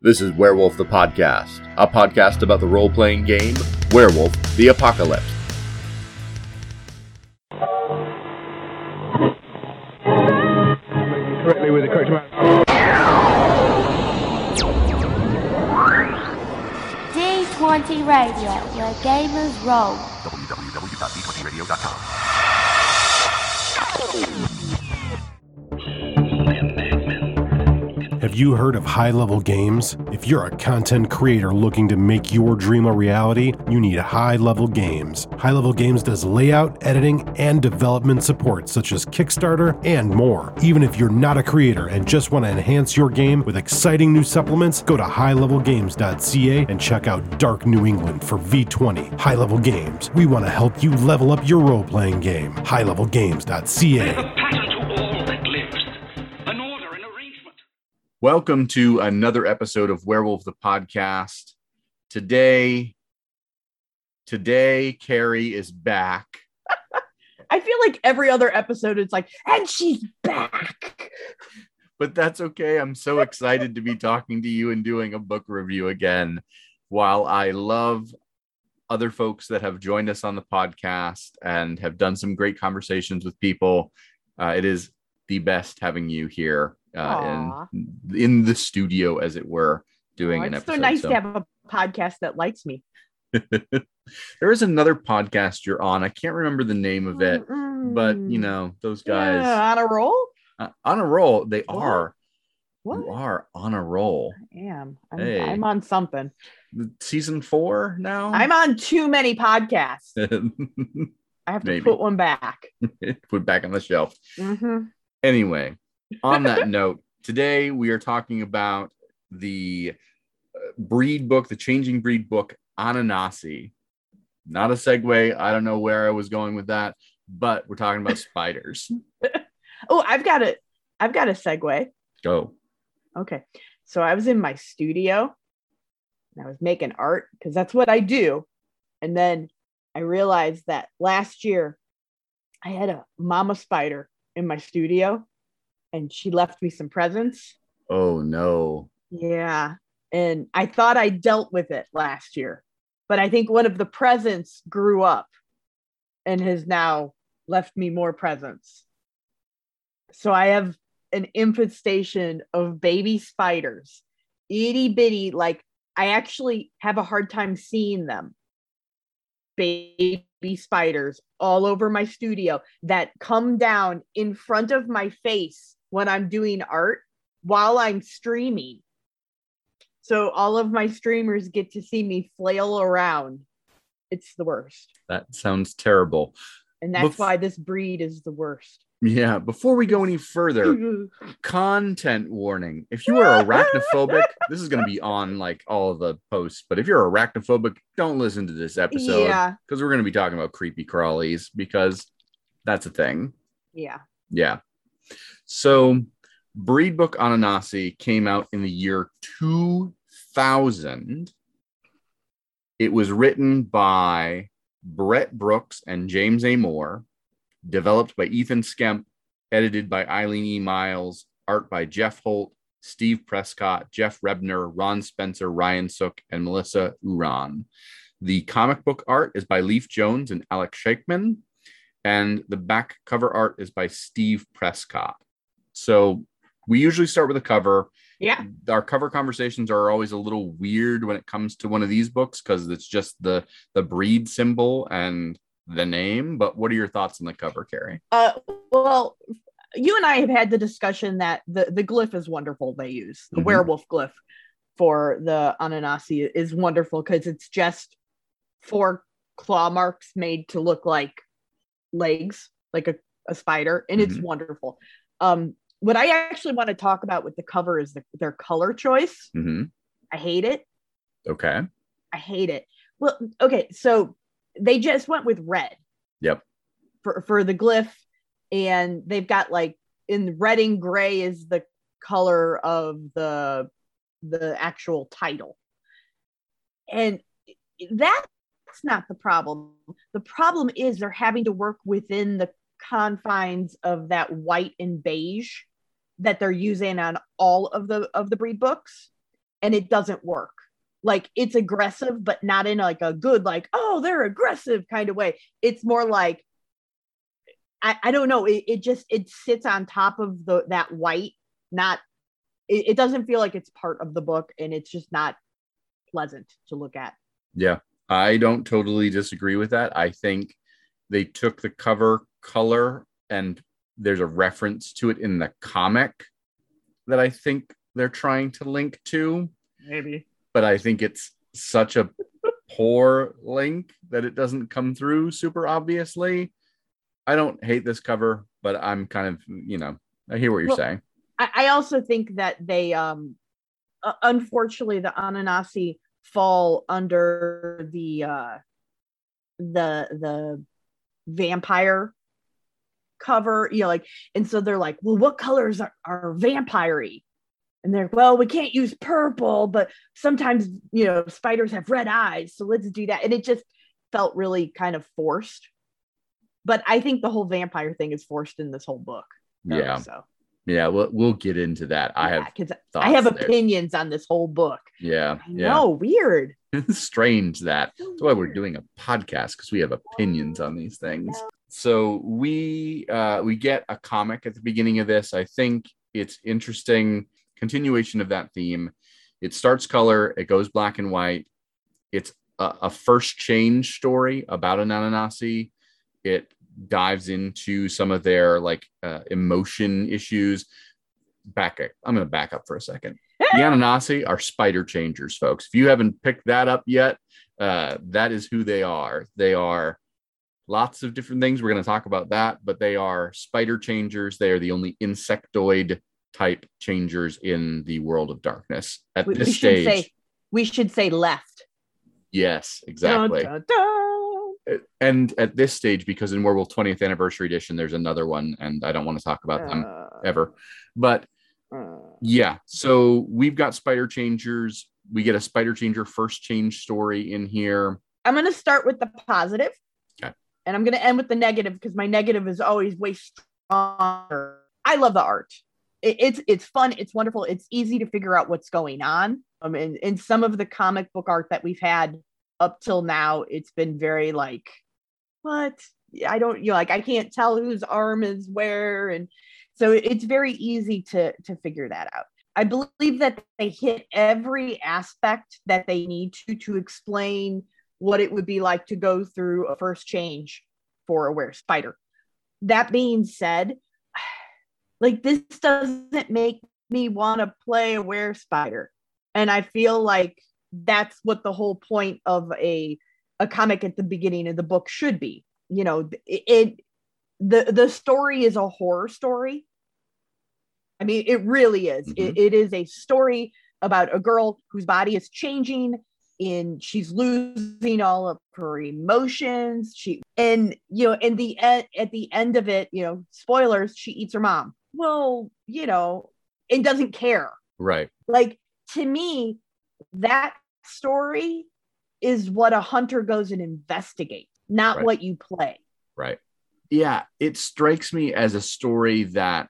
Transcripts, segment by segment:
This is Werewolf the Podcast, a podcast about the role playing game Werewolf the Apocalypse. correctly with the correct amount. D20 Radio, where gamers roll. You heard of high level games? If you're a content creator looking to make your dream a reality, you need high level games. High level games does layout, editing, and development support, such as Kickstarter and more. Even if you're not a creator and just want to enhance your game with exciting new supplements, go to highlevelgames.ca and check out Dark New England for V20. High level games. We want to help you level up your role playing game. Highlevelgames.ca. Welcome to another episode of Werewolf the Podcast. Today, today, Carrie is back. I feel like every other episode it's like, and she's back. but that's okay. I'm so excited to be talking to you and doing a book review again. While I love other folks that have joined us on the podcast and have done some great conversations with people, uh, it is the best having you here uh, in in the studio, as it were, doing Oh, an it's so nice So- to have a podcast that likes me. there is another podcast you're on. I can't remember the name of it, but you know those guys Yeah, on a roll. uh, on a roll. They What? are. What? You are on a roll. I am. I'm, Hey. I'm on something. Season four now. I'm on too many podcasts. I have to Maybe. put one back. Put back on the shelf. Mhm. Anyway, on that note, today we are talking about the uh, breed book, the changing breed book, Ananasi. Not a segue. I don't know where I was going with that, but we're talking about spiders. Oh, I've got it. I've got a segue. Go. Okay. So I was in my studio and I was making art because that's what I do. And then I realized that last year I had a mama spider in my studio and she left me some presents. Oh no. Yeah. And I thought I dealt with it last year, but I think one of the presents grew up and has now left me more presents. So I have an infestation of baby spiders, itty bitty. Like I actually have a hard time seeing them. Baby spiders all over my studio that come down in front of my face when I'm doing art while I'm streaming. So all of my streamers get to see me flail around. It's the worst. That sounds terrible. And that's Bef- why this breed is the worst. Yeah. Before we go any further, content warning. If you are arachnophobic, this is going to be on like all of the posts, but if you're arachnophobic, don't listen to this episode yeah. because we're going to be talking about creepy crawlies because that's a thing. Yeah. Yeah. So, Breed Book Ananasi came out in the year 2000. It was written by Brett Brooks and James A. Moore, developed by Ethan Skemp, edited by Eileen E. Miles, art by Jeff Holt, Steve Prescott, Jeff Rebner, Ron Spencer, Ryan Sook, and Melissa Uran. The comic book art is by Leif Jones and Alex Sheikman, and the back cover art is by Steve Prescott. So we usually start with a cover. Yeah. Our cover conversations are always a little weird when it comes to one of these books because it's just the the breed symbol and the name. But what are your thoughts on the cover, Carrie? Uh, well, you and I have had the discussion that the, the glyph is wonderful. They use the Mhm. werewolf glyph for the Ananasi is wonderful because it's just four claw marks made to look like legs, like a, a spider, and it's Mhm. wonderful. Um, what I actually want to talk about with the cover is the, their color choice. hmm I hate it. Okay. I hate it. Well, okay, so they just went with red. Yep. For for the glyph, and they've got like in red and gray is the color of the the actual title. And that's not the problem. The problem is they're having to work within the confines of that white and beige that they're using on all of the of the breed books and it doesn't work. Like it's aggressive, but not in like a good, like, oh, they're aggressive kind of way. It's more like I, I don't know. It, it just it sits on top of the that white, not it, it doesn't feel like it's part of the book and it's just not pleasant to look at. Yeah, I don't totally disagree with that. I think they took the cover color and there's a reference to it in the comic that I think they're trying to link to, Maybe. but I think it's such a poor link that it doesn't come through super obviously. I don't hate this cover, but I'm kind of, you know, I hear what you're Well, saying. I, I also think that they um uh, unfortunately the Ananasi fall under the uh the the vampire cover, you know, like and so they're like, well, what colors are, are vampire And they're well, we can't use purple, but sometimes you know spiders have red eyes, so let's do that. And it just felt really kind of forced. But I think the whole vampire thing is forced in this whole book. though, Yeah. So Yeah, we'll, we'll get into that. I have because thoughts I have there. opinions on this whole book. Yeah, I yeah. know, weird. strange that that's why we're doing a podcast because we have opinions oh, on these things so we uh we get a comic at the beginning of this. I think it's interesting continuation of that theme. It starts color it goes black and white. It's a, a first change story about an ananasi. It dives into some of their like uh, emotion issues. Back i'm going to back up for a second. The Ananasi are spider changers, folks. If you haven't picked that up yet, uh, that is who they are. They are lots of different things. We're going to talk about that, but they are spider changers. They are the only insectoid type changers in the world of darkness at We, this we should stage. say we should say left. yes, exactly. Dun, dun, dun. And at this stage, because in Werewolf 20th Anniversary Edition, there's another one, and I don't want to talk about them Uh, ever. But uh, Yeah. So we've got spider changers. We get a spider changer first change story in here. I'm going to start with the positive. And I'm going to end with the negative because my negative is always way stronger. I love the art. It, it's it's fun. It's wonderful. It's easy to figure out what's going on. Um, and in some of the comic book art that we've had up till now, it's been very like, what? I don't, you know, like I can't tell whose arm is where, and so it's very easy to to figure that out. I believe that they hit every aspect that they need to to explain what it would be like to go through a first change for a were spider. That being said, like this doesn't make me want to play a were spider. And I feel like that's what the whole point of a a comic at the beginning of the book should be. You know, it, it the the story is a horror story. I mean, it really is. It, mm-hmm. it is a story about a girl whose body is changing and she's losing all of her emotions. She and you know, in the end, at the end of it, you know, spoilers, she eats her mom. Well, you know, and doesn't care. Right. Like to me, that story is what a hunter goes and investigates, not Right. what you play. Right. Yeah. It strikes me as a story that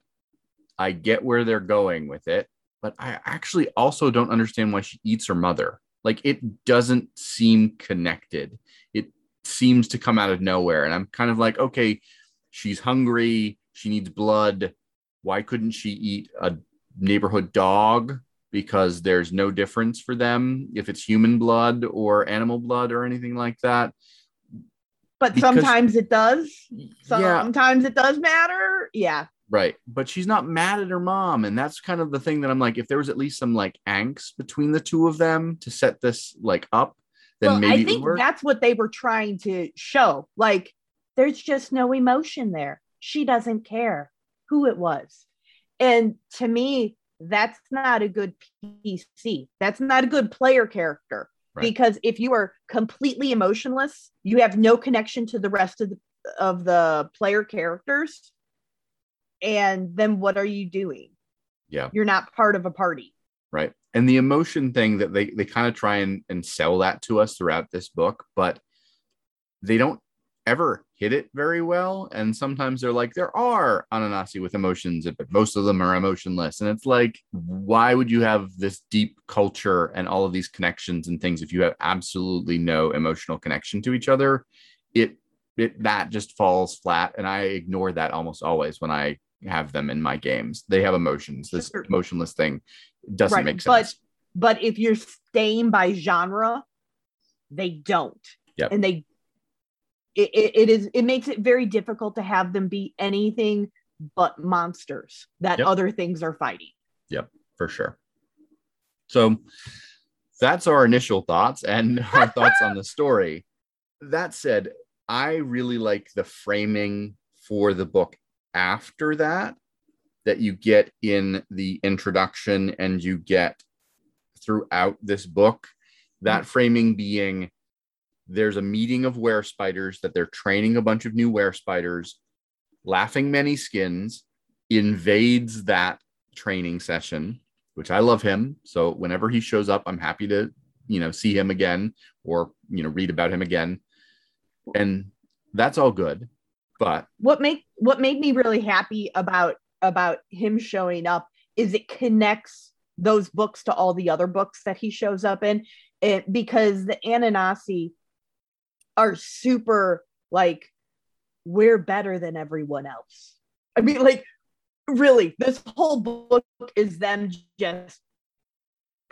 I get where they're going with it, but I actually also don't understand why she eats her mother. Like it doesn't seem connected. It seems to come out of nowhere. And I'm kind of like, okay, she's hungry. She needs blood. Why couldn't she eat a neighborhood dog? Because there's no difference for them if it's human blood or animal blood or anything like that. But Because- sometimes it does. yeah, Sometimes it does matter. Yeah. Right. But she's not mad at her mom. And that's kind of the thing that I'm like, if there was at least some like angst between the two of them to set this like up, then well, maybe I think that's what they were trying to show. Like, there's just no emotion there. She doesn't care who it was. And to me, that's not a good PC. That's not a good player character. Right. Because if you are completely emotionless, you have no connection to the rest of the of the player characters. And then what are you doing? Yeah. You're not part of a party. right. And the emotion thing that they, they kind of try and, and sell that to us throughout this book, but they don't ever hit it very well. And sometimes they're like, there are Ananasi with emotions, but most of them are emotionless. And it's like, why would you have this deep culture and all of these connections and things if you have absolutely no emotional connection to each other? It it that just falls flat. And I ignore that almost always when I have them in my games. They have emotions. This Sure. emotionless thing doesn't Right, make but- sense. But if you're staying by genre, they don't. Yep. And they it, it, it is it makes it very difficult to have them be anything but monsters that Yep. other things are fighting. Yep, for sure. So that's our initial thoughts and our thoughts on the story. That said, I really like the framing for the book after that, that you get in the introduction and you get throughout this book. That mm. framing being there's a meeting of were spiders that they're training a bunch of new were spiders. Laughing Many Skins invades that training session, which I love him. So whenever he shows up, I'm happy to, you know, see him again or, you know, read about him again. And that's all good. But What make what made me really happy about about him showing up is it connects those books to all the other books that he shows up in. It, because the Ananasi are super like we're better than everyone else. I mean, like really, this whole book is them just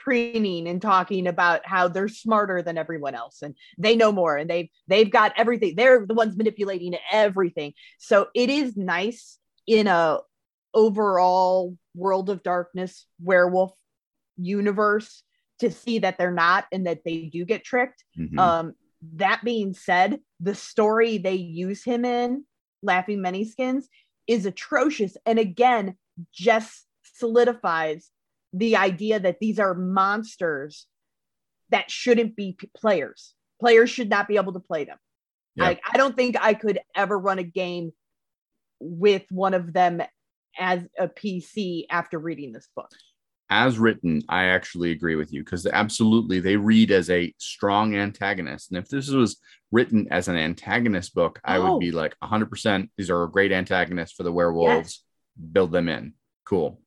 preening and talking about how they're smarter than everyone else and they know more and they've they've got everything. They're the ones manipulating everything. So it is nice in a overall world of darkness werewolf universe to see that they're not and that they do get tricked. mhm, Um, that being said, the story they use him in, Laughing Many Skins, is atrocious. And again, just solidifies the idea that these are monsters that shouldn't be p- players. Players should not be able to play them. Yeah. Like, I don't think I could ever run a game with one of them as a PC after reading this book. as written, I actually agree with you because absolutely they read as a strong antagonist. And if this was written as an antagonist book, I Oh. would be like 100% these are a great antagonists for the werewolves. Build them in. Cool.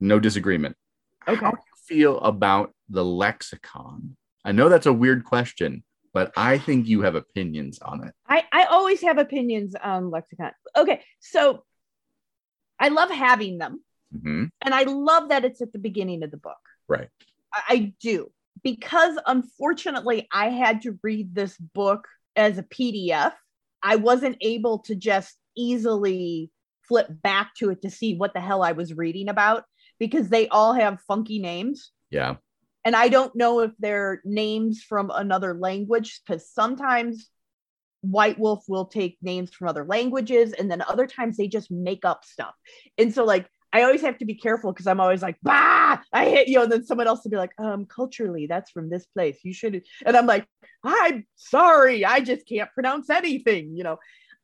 No disagreement. Okay. How do you feel about the lexicon? I know that's a weird question, but I think you have opinions on it. I, I always have opinions on lexicon. Okay, so I love having them, Mhm. and I love that it's at the beginning of the book. Right. I, I do because unfortunately I had to read this book as a PDF. I wasn't able to just easily flip back to it to see what the hell I was reading about because they all have funky names Yeah. and I don't know if they're names from another language because sometimes White Wolf will take names from other languages and then other times they just make up stuff. And so like I always have to be careful because I'm always like, bah, I hate you. And then someone else will be like, um, culturally, that's from this place. You should and I'm like, I'm sorry, I just can't pronounce anything, you know.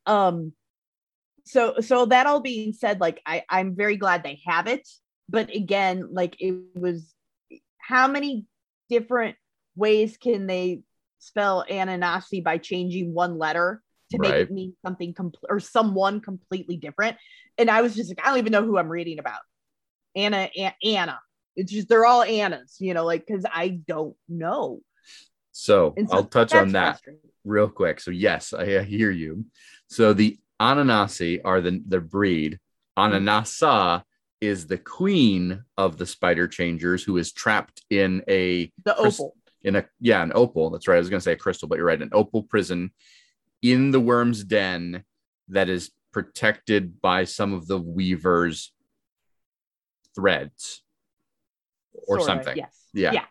Um so so that all being said, like I, I'm very glad they have it. But again, like it was how many different ways can they spell Ananasi by changing one letter to make Right. it mean something complete or someone completely different? And I was just like, I don't even know who I'm reading about. Anna, An- Anna. It's just they're all Annas, you know, like because I don't know. So so I'll touch on that. real quick. So yes, I I hear you. So the Ananasi are the the breed. Mm-hmm. Ananasa is the queen of the spider changers who is trapped in a The opal. in a yeah an opal. That's right. I was going to say a crystal, but you're right. An opal prison in the worm's den that is protected by some of the weaver's threads or Sorta, something. Yes. Yeah. Yeah.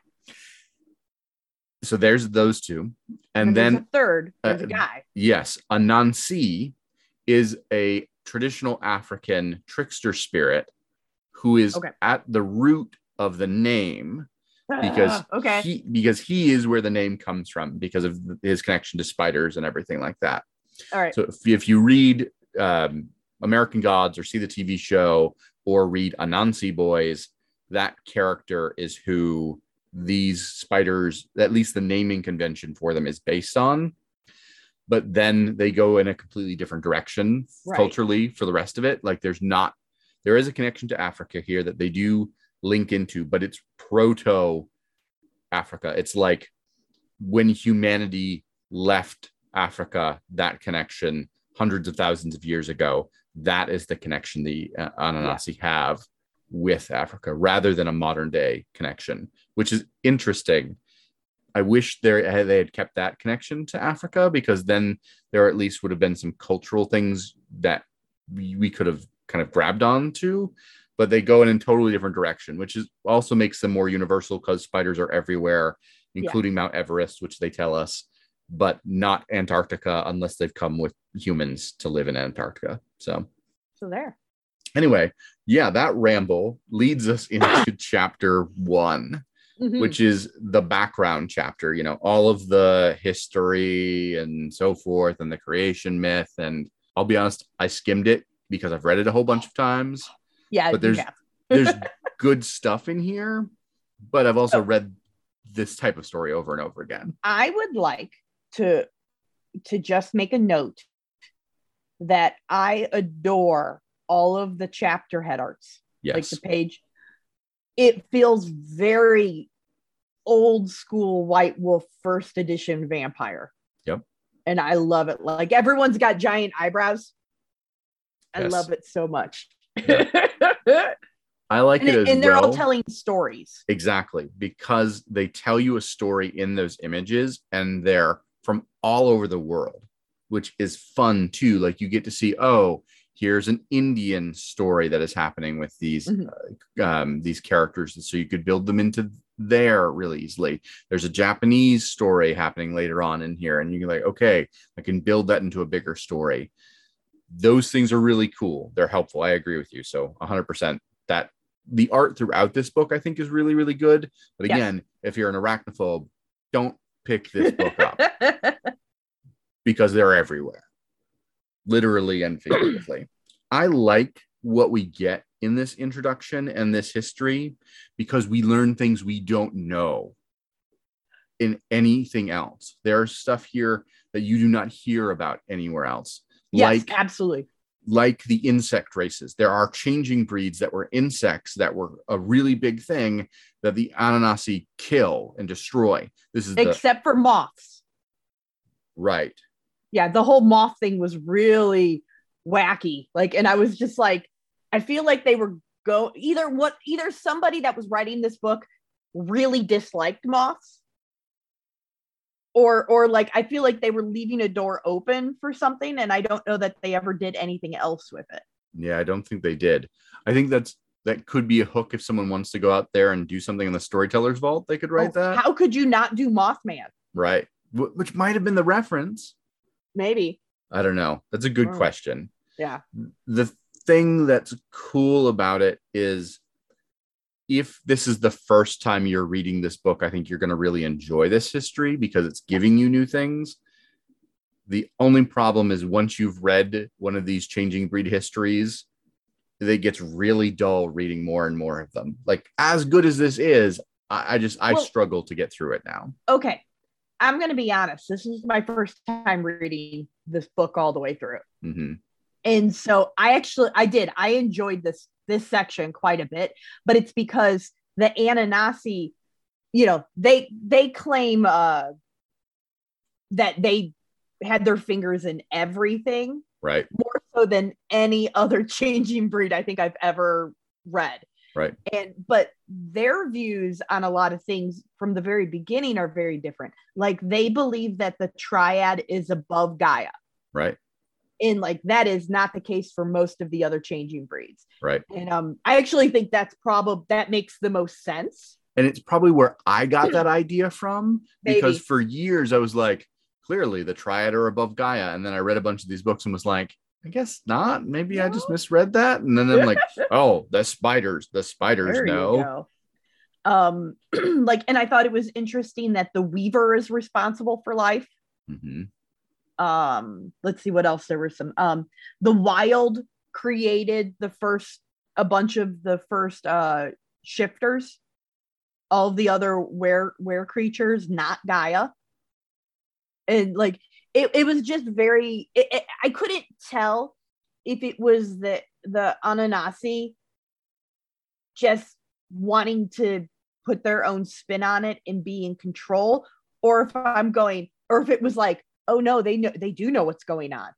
So there's those two, and, there's then a third, there's uh, a guy. Yes, Anansi is a traditional African trickster spirit who is Okay. at the root of the name because okay. he because he is where the name comes from because of his connection to spiders and everything like that. All right. So if, if you read um, American Gods or see the TV show or read Anansi Boys, that character is who these spiders, at least the naming convention for them, is based on. but then they go in a completely different direction Right. culturally for the rest of it. Like there's not, there is a connection to Africa here that they do link into, but it's proto Africa. It's like when humanity left Africa, that connection hundreds of thousands of years ago, that is the connection the uh, Ananasi have with Africa rather than a modern day connection, which is interesting. I wish there they had kept that connection to Africa because then there at least would have been some cultural things that we, we could have kind of grabbed onto, but they go in a totally different direction, which is also makes them more universal because spiders are everywhere, including Mount Everest, which they tell us, but not Antarctica unless they've come with humans to live in Antarctica. So So there. anyway, yeah, that ramble leads us into chapter one Mhm. which is the background chapter you know all of the history and so forth and the creation myth and i'll be honest i skimmed it because i've read it a whole bunch of times yeah, but there's there's good stuff in here but i've also Oh. read this type of story over and over again I would like to to just make a note that I adore all of the chapter head arts, Yes. like the page. It feels very old school White Wolf first edition vampire. Yep. And I love it. Like everyone's got giant eyebrows. I Yes. love it so much. i like and it as and they're well all telling stories. Exactly, because they tell you a story in those images and they're from all over the world, which is fun too. Like you get to see, oh, here's an Indian story that is happening with these Mhm. uh, um, these characters, and so you could build them into there really easily. There's a Japanese story happening later on in here, and you're like, okay, I can build that into a bigger story. Those things are really cool. They're helpful. I agree with you. So 100% that the art throughout this book I think is really really good. But again, if you're an arachnophobe, don't pick this book up because they're everywhere, literally and figuratively. I like what we get in this introduction and this history because we learn things we don't know in anything else. There's stuff here that you do not hear about anywhere else. Yes, like absolutely. like the insect races. There are changing breeds that were insects that were a really big thing that the Ananasi kill and destroy. This is the Except for moths. right. yeah, the whole moth thing was really wacky. Like, and I was just like, I feel like they were go either what either somebody that was writing this book really disliked moths, or or like I feel like they were leaving a door open for something, and I don't know that they ever did anything else with it. Yeah, I don't think they did. I think that's that could be a hook if someone wants to go out there and do something in the storyteller's vault. They could write Oh, that, How could you not do Mothman? right? Wh- Which might have been the reference. Maybe. I don't know. That's a good Mm. question. Yeah. the thing that's cool about it is if this is the first time you're reading this book, I think you're going to really enjoy this history because it's giving you new things. The only problem is once you've read one of these changing breed histories, it gets really dull reading more and more of them. Like as good as this is, I, I just I Well- struggle to get through it now. Okay. I'm going to be honest. This is my first time reading this book all the way through. hmm and so i actually i did i enjoyed this this section quite a bit but it's because the ananasi you know they they claim uh that they had their fingers in everything Right. more so than any other changing breed i think i've ever read Right. and but their views on a lot of things from the very beginning are very different like they believe that the triad is above gaia Right. And like that is not the case for most of the other changing breeds. Right. and um i actually think that's probably that makes the most sense. And it's probably where I got that idea from because for years I was like, clearly the triad are above Gaia, and then I read a bunch of these books and was like, I guess not. Maybe I just misread that, and then I'm like, oh, the spiders, the spiders There know. um like and i thought it was interesting that the weaver is responsible for life. Hmm um let's see what else there were some um the wild created the first a bunch of the first uh shifters. All the other were were creatures not gaia. And like it, it was just very it, it- i couldn't tell if it was the the ananasi just wanting to put their own spin on it and be in control or if i'm going or if it was like oh no they know they do know what's going on.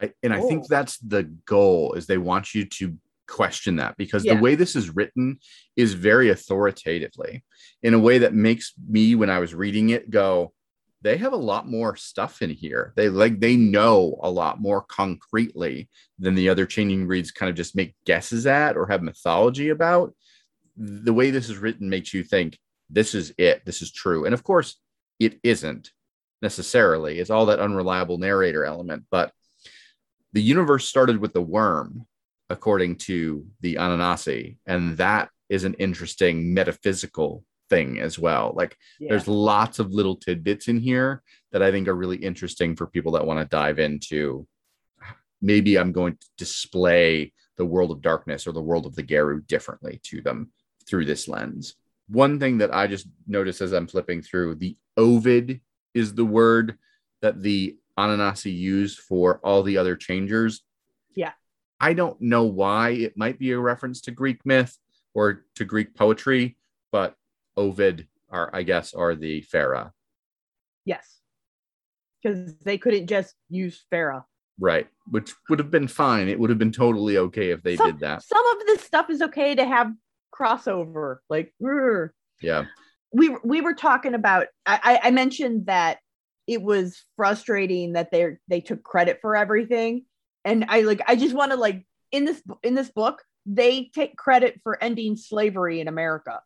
I, and I think Oh. that's the goal is they want you to question that because Yeah. the way this is written is very authoritatively in a way that makes me when I was reading it go they have a lot more stuff in here. They like they know a lot more concretely than the other changing breeds kind of just make guesses at or have mythology about. The way this is written makes you think this is it. This is true. And of course it isn't necessarily it's all that unreliable narrator element but the universe started with the worm, according to the Ananasi, and that is an interesting metaphysical thing as well. Like yeah. there's lots of little tidbits in here that I think are really interesting for people that want to dive into. Maybe I'm going to display the world of darkness or the world of the Garou differently to them through this lens. One thing that I just noticed as I'm flipping through the Ovid is the word that the Ananasi used for all the other changers. Yeah. I don't know why it might be a reference to Greek myth or to Greek poetry, but Ovid are, I guess, are the Fera. yes because they couldn't just use Fera. Right. Which would have been fine. It would have been totally okay if they some, did that. some of this stuff is okay to have crossover like "Rrr." Yeah. We we were talking about I, I mentioned that it was frustrating that they they took credit for everything. And i like i just want to like in this in this book they take credit for ending slavery in america.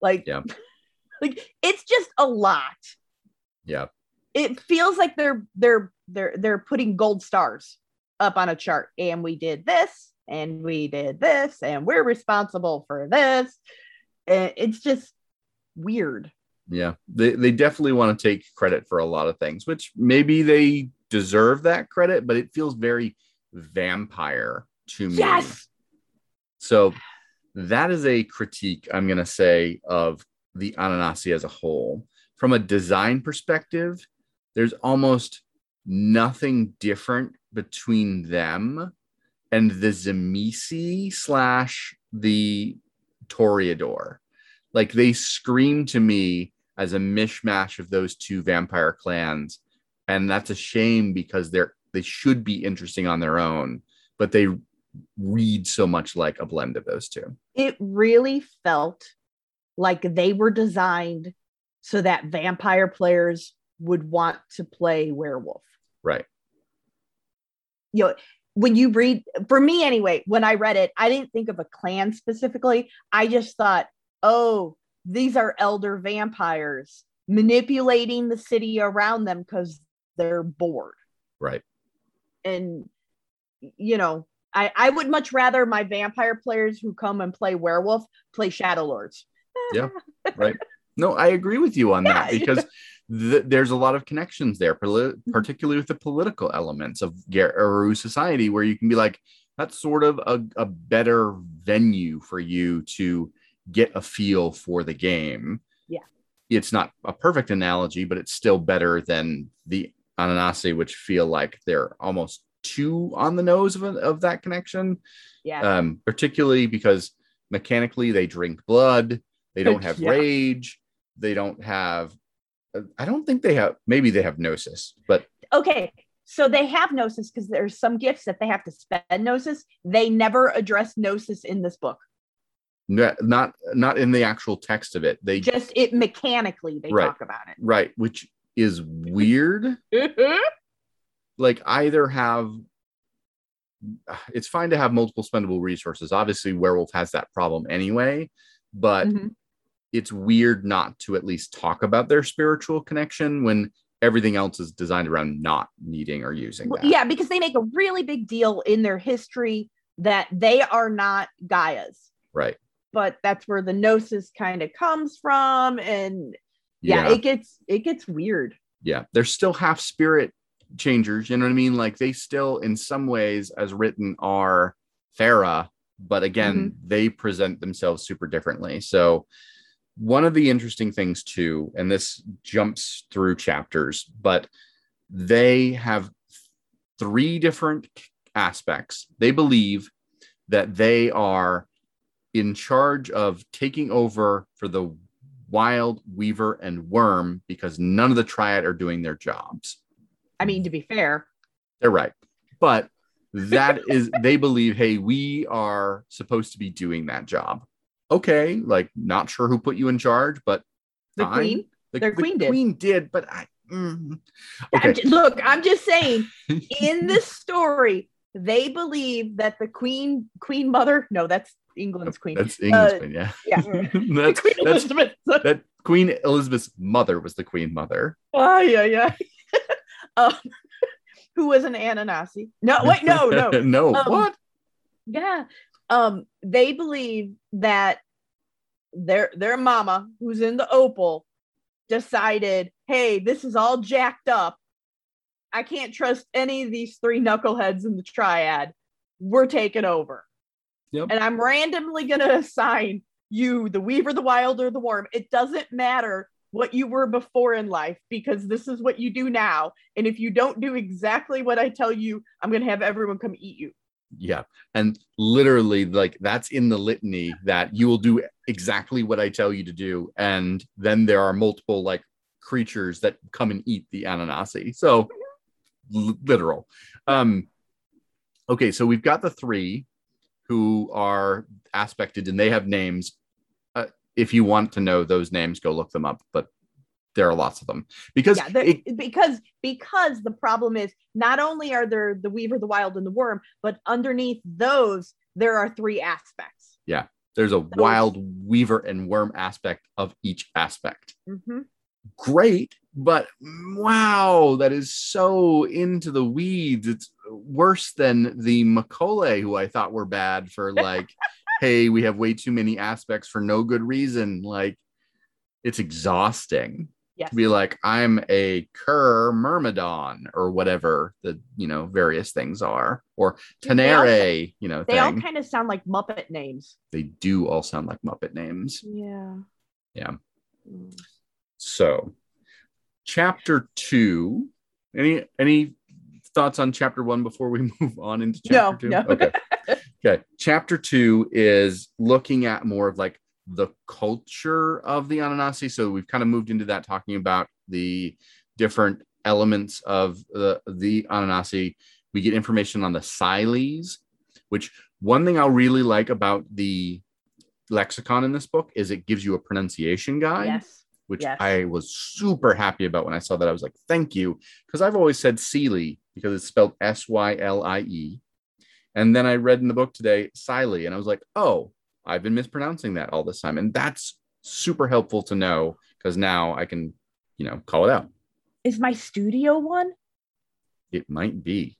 Like Yeah. like it's just a lot. Yeah. it feels like they're they're they're they're putting gold stars up on a chart. And we did this and we did this and we're responsible for this. And it's just weird Yeah. They, they definitely want to take credit for a lot of things, which maybe they deserve that credit, but it feels very vampire to me. yes So that is a critique, I'm going to say, of the Ananasi as a whole. From a design perspective, there's almost nothing different between them and the Tzimisce slash the Toreador. Like they scream to me as a mishmash of those two vampire clans. And that's a shame because they're they should be interesting on their own, but they read so much like a blend of those two. it really felt like they were designed so that vampire players would want to play werewolf Right. you know when you read for me anyway when i read it i didn't think of a clan specifically i just thought oh these are elder vampires manipulating the city around them because they're bored Right. and you know I, I would much rather my vampire players who come and play werewolf play shadow lords Yeah. Right. No, I agree with you on that because th- there's a lot of connections there, poli- mm-hmm. particularly with the political elements of Garou society, where you can be like, that's sort of a, a better venue for you to get a feel for the game. Yeah. It's not a perfect analogy, but it's still better than the Ananasi, which feel like they're almost too on the nose of, a, of that connection yeah um, particularly because mechanically they drink blood, they don't have Yeah. rage, they don't have. I don't think they have. Maybe they have gnosis, but okay so they have gnosis because there's some gifts that they have to spend gnosis they never address gnosis in this book not not, not in the actual text of it. They just it mechanically they Right. talk about it. right, which is weird. like either have. It's fine to have multiple spendable resources. Obviously, werewolf has that problem anyway, but Mhm. it's weird not to at least talk about their spiritual connection when everything else is designed around not needing or using Well, that. yeah because they make a really big deal in their history that they are not gaias Right. But that's where the gnosis kind of comes from and yeah, Yeah. it gets it gets weird yeah. They're still half spirit changers. You know what I mean? Like they still, in some ways, as written, are Fera, but again, Mm-hmm. they present themselves super differently. So, one of the interesting things, too, and this jumps through chapters, but they have three different aspects. They believe that they are in charge of taking over for the wild weaver and worm because none of the triad are doing their jobs. I mean, to be fair, They're right. But that is, they believe, hey, we are supposed to be doing that job. Okay, like not sure who put you in charge, but the fine. queen. The, Their the queen did. Queen did, but I. mm. I'm Okay. look, I'm just saying, in this story, they believe that the queen, queen mother, no, that's England's queen. That's England's Uh, queen, yeah. yeah. that's, queen Elizabeth. that Queen Elizabeth's mother was the Queen Mother. Oh, yeah, yeah. um, who was an Ananasi? No, wait, no, no. no, Um, what? Yeah. Um, they believe that their their mama, who's in the opal, decided, hey, this is all jacked up. I can't trust any of these three knuckleheads in the triad. We're taking over. Yep. And I'm randomly gonna assign you the Weaver, the Wild, or the Worm. It doesn't matter what you were before in life because this is what you do now. And if you don't do exactly what I tell you, I'm gonna have everyone come eat you. Yeah. And literally, like that's in the litany that you will do exactly what I tell you to do. And then there are multiple like creatures that come and eat the Ananasi. So l- literal. Um okay, so we've got the three who are aspected and they have names. Uh, if you want to know those names, go look them up. But there are lots of them because yeah, it- because because the problem is not only are there the weaver, the wild, and the worm, but underneath those there are three aspects. Yeah, there's a wild weaver and worm aspect of each aspect. Mhm. Great, but wow, that is so into the weeds. It's worse than the Mokole, who I thought were bad for like, hey, we have way too many aspects for no good reason. Like, it's exhausting Yes. to be like, I'm a cur myrmidon or whatever the you know various things are, or all- tenere, you know, They all kind of sound like Muppet names. they do all sound like Muppet names. Yeah. Yeah. Mm. So, chapter two. Any any thoughts on chapter one before we move on into No, chapter two? no. Okay. okay. Chapter two is looking at more of like the culture of the Ananasi. So we've kind of moved into that, talking about the different elements of the the Ananasi. We get information on the Sylies, which one thing I really like about the lexicon in this book is it gives you a pronunciation guide Yes. Which Yes. I was super happy about when I saw that. I was like, thank you. Because I've always said Sealy because it's spelled S Y L I E. And then I read in the book today, Siley, and I was like, oh, I've been mispronouncing that all this time. And that's super helpful to know because now I can, you know, call it out. Is my studio one? It might be.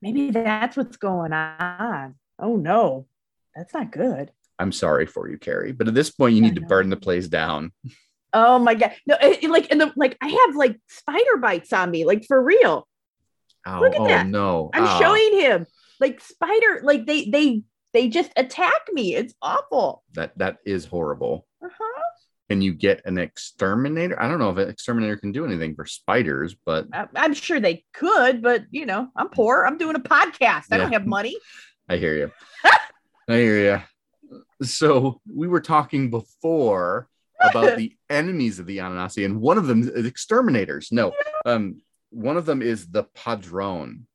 Maybe that's what's going on. Oh no, that's not good. I'm sorry for you, Carrie. But at this point, you Yeah, need to burn the place down. Oh my god. No, it, it- like in the like I have like spider bites on me, like for real. Oh, Look at oh that. no. I'm Ah, showing him like spider, like they they they just attack me. It's awful. that that is horrible. Uh-huh. Can you get an exterminator? I don't know if an exterminator can do anything for spiders, but I- I'm sure they could, but you know, I'm poor. I'm doing a podcast. I don't have money. I hear you. I hear you. So we were talking before about the enemies of the Ananasi, and one of them is exterminators. No, um, one of them is the Padrone.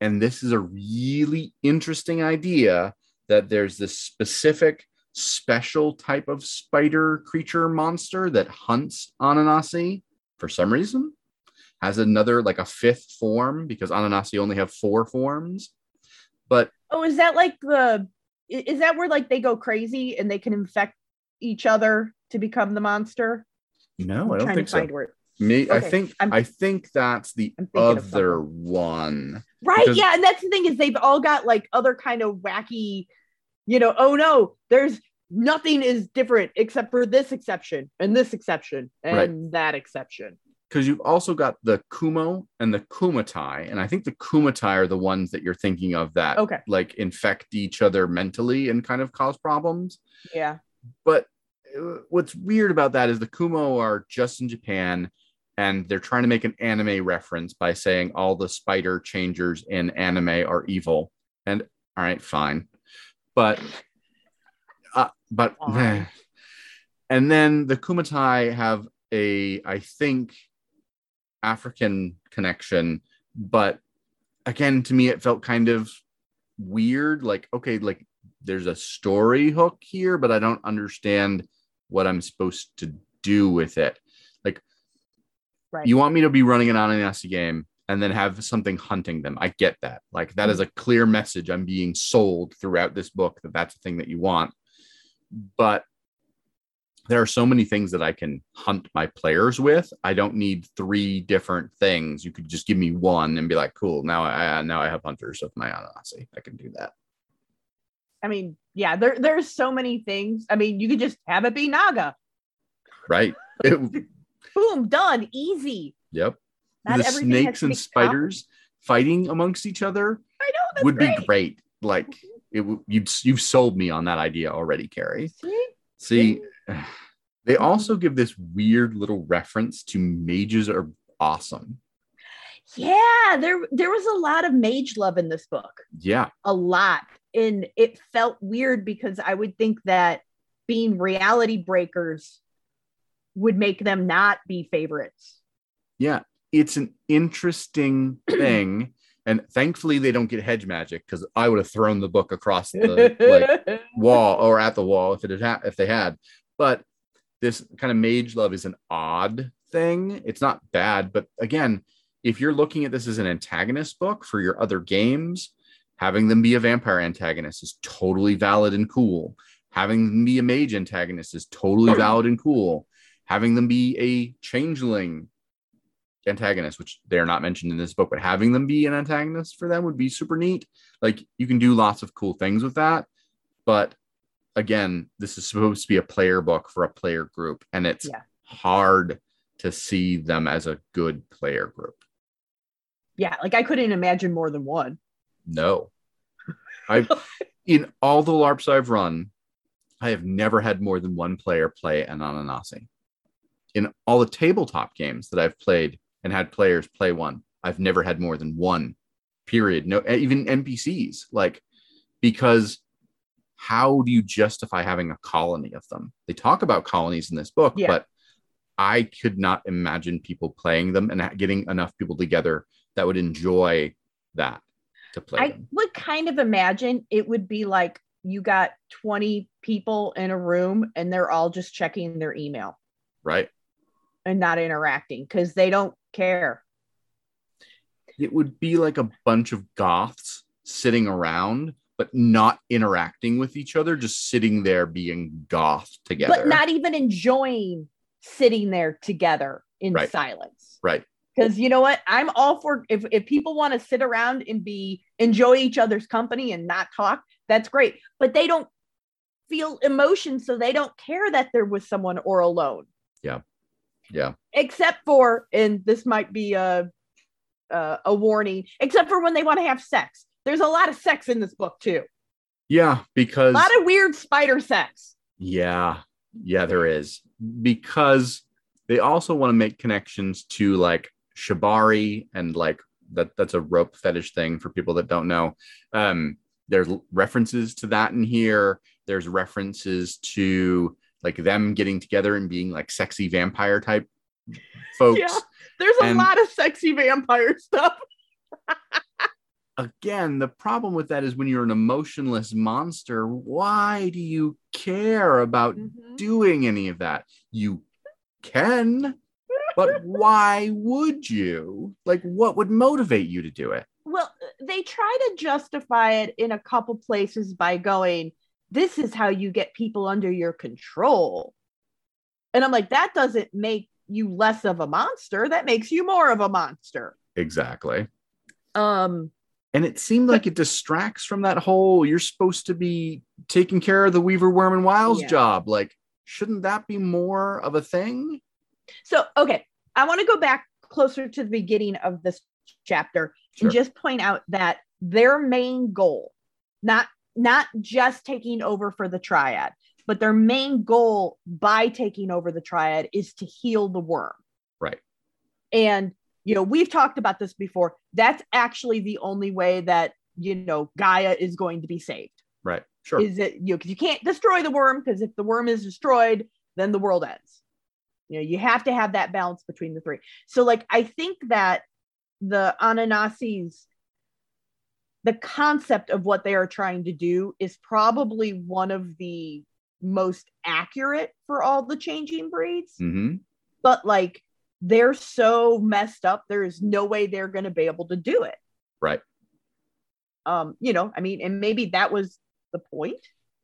And this is a really interesting idea that there's this specific special type of spider creature monster that hunts Ananasi for some reason, has another like a fifth form because Ananasi only have four forms. But Oh, is that like the is that where like they go crazy and they can infect each other to become the monster? no, I'm I don't think to so. where Me, I think I'm- I think that's the I'm thinking of other one. Right. Because- yeah. And that's the thing is they've all got like other kind of wacky, you know, oh no, there's nothing is different except for this exception and this exception and Right. that exception. Because you've also got the Kumo and the Kumatai, and I think the Kumatai are the ones that you're thinking of that Okay. like infect each other mentally and kind of cause problems. Yeah. But what's weird about that is the Kumo are just in Japan, and they're trying to make an anime reference by saying all the spider changers in anime are evil. And all right, fine, but uh, but Fine. and then the Kumatai have a I think African connection, but again, to me, it felt kind of weird. Like, okay, like there's a story hook here, but I don't understand what I'm supposed to do with it. Like, Right. you want me to be running an Ananasi game and then have something hunting them. I get that. Like, that is a clear message I'm being sold throughout this book that that's the thing that you want. But there are so many things that I can hunt my players with. I don't need three different things. You could just give me one and be like, "Cool, now I now I have hunters of my Ananasi. I can do that." I mean, yeah, there there's so many things. I mean, you could just have it be Nagah. Right? It- Boom, done, easy. yep. Not the snakes and spiders fighting amongst each other I know that's would great. be great. Like it, you've you've sold me on that idea already, Carrie. See? See, they also give this weird little reference to mages are awesome. Yeah, there there was a lot of mage love in this book. Yeah, A lot. And it felt weird because I would think that being reality breakers would make them not be favorites. yeah. It's an interesting thing. And thankfully they don't get hedge magic because I would have thrown the book across the like wall or at the wall if it had ha- if they had. But this kind of mage love is an odd thing. It's not bad, but again, if you're looking at this as an antagonist book for your other games, having them be a vampire antagonist is totally valid and cool. Having them be a mage antagonist is totally valid and cool. Having them be a changeling antagonist, which they're not mentioned in this book, but having them be an antagonist for them would be super neat. Like you can do lots of cool things with that. But again, this is supposed to be a player book for a player group, and it's Yeah. hard to see them as a good player group. yeah, like I couldn't imagine more than one. No. I've in all the LARPs I've run, I have never had more than one player play an Ananasi. In all the tabletop games that I've played and had players play one, I've never had more than one. Period. No, even NPCs. Like, because how do you justify having a colony of them? They talk about colonies in this book, Yeah. but I could not imagine people playing them and getting enough people together that would enjoy that to play I them. would kind of imagine it would be like you got 20 people in a room and they're all just checking their email right? and not interacting because they don't care. It would be like a bunch of goths sitting around, but not interacting with each other, just sitting there being goth together. but not even enjoying sitting there together in Right. silence. right. Because you know what? I'm all for if, if people want to sit around and be enjoy each other's company and not talk, that's great. But they don't feel emotion, so they don't care that they're with someone or alone. Yeah. Yeah. Except for, and this might be a a, a warning, except for when they want to have sex. There's a lot of sex in this book too. Yeah, because A lot of weird spider sex. yeah, yeah, there is. Because they also want to make connections to like Shibari and like that that's a rope fetish thing for people that don't know. Um, there's references to that in here. There's references to like them getting together and being like sexy vampire type folks. Yeah. There's a And- lot of sexy vampire stuff. Again, the problem with that is when you're an emotionless monster, why do you care about Mhm. doing any of that? You can, but why would you? Like, what would motivate you to do it? Well, they try to justify it in a couple places by going, this is how you get people under your control. And I'm like, that doesn't make you less of a monster. That makes you more of a monster. Exactly. Um, And it seemed like it distracts from that whole you're supposed to be taking care of the Weaver Wyrm and Wyld Yeah. job. Like, shouldn't that be more of a thing? So okay, I want to go back closer to the beginning of this chapter Sure. and just point out that their main goal, not not just taking over for the triad, but their main goal by taking over the triad is to heal the Wyrm. Right. And you know, we've talked about this before. That's actually the only way that you know Gaia is going to be saved. Right. Sure. Is it you know because you can't destroy the Wyrm because if the Wyrm is destroyed, then the world ends. You know, you have to have that balance between the three. So, like, I think that the Ananasis, the concept of what they are trying to do is probably one of the most accurate for all the changing breeds. hmm But like, they're so messed up, there is no way they're going to be able to do it. Right. Um, you know, I mean, and maybe that was the point.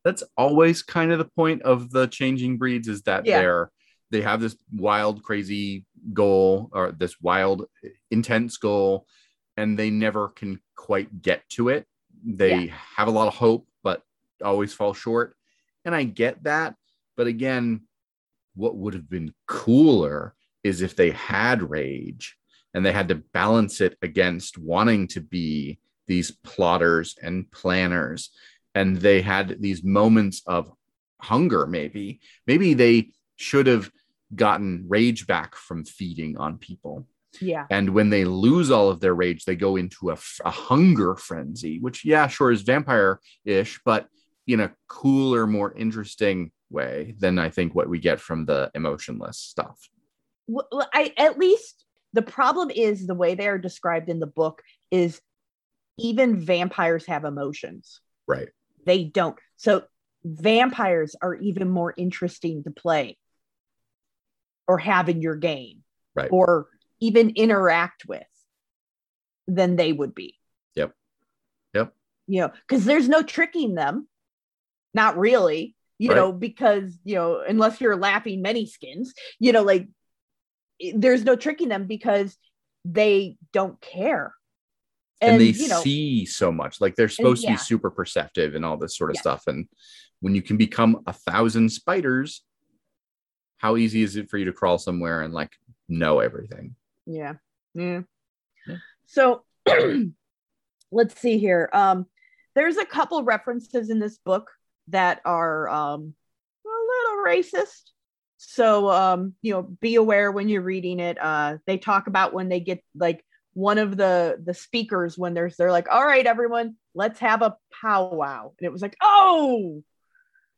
That's always kind of the point of the changing breeds is that Yeah. they're they have this wild, crazy goal or this wild, intense goal, and they never can quite get to it. They have a lot of hope, but always fall short. And I get that. But again, what would have been cooler is if they had rage and they had to balance it against wanting to be these plotters and planners and they had these moments of hunger maybe maybe they should have gotten rage back from feeding on people Yeah. and when they lose all of their rage they go into a, a hunger frenzy which yeah sure is vampire-ish but in a cooler more interesting way than i think what we get from the emotionless stuff well, I at least the problem is the way they are described in the book is even vampires have emotions. right They don't. So vampires are even more interesting to play or have in your game Right. or even interact with than they would be. Yep. Yep. You know, because there's no tricking them. Not really, you Right. know, because, you know, unless you're laughing many skins, you know, like there's no tricking them because they don't care. and, they you know, see so much like they're supposed to yeah. be super perceptive and all this sort of Yeah. stuff and when you can become a thousand spiders how easy is it for you to crawl somewhere and like know everything Yeah. Yeah. Yeah. So let's see here. Um, there's a couple references in this book that are um, a little racist. So um, you know, be aware when you're reading it. Uh, they talk about when they get like one of the the speakers when there's they're like, all right, everyone, let's have a powwow. And it was like, oh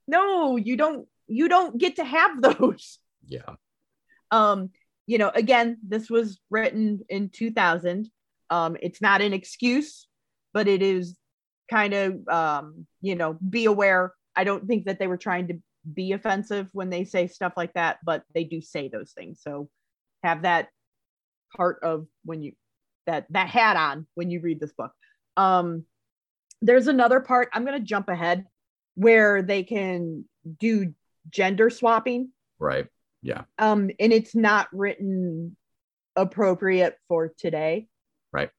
no, you don't you don't get to have those. Yeah. Um you know again this was written in 2000 um it's not an excuse but it is kind of um you know be aware. I don't think that they were trying to be offensive when they say stuff like that but they do say those things. So have that part of when you that that hat on when you read this book. Um there's another part i'm going to jump ahead where they can do gender swapping. Right. Yeah. Um and it's not written appropriate for today. Right.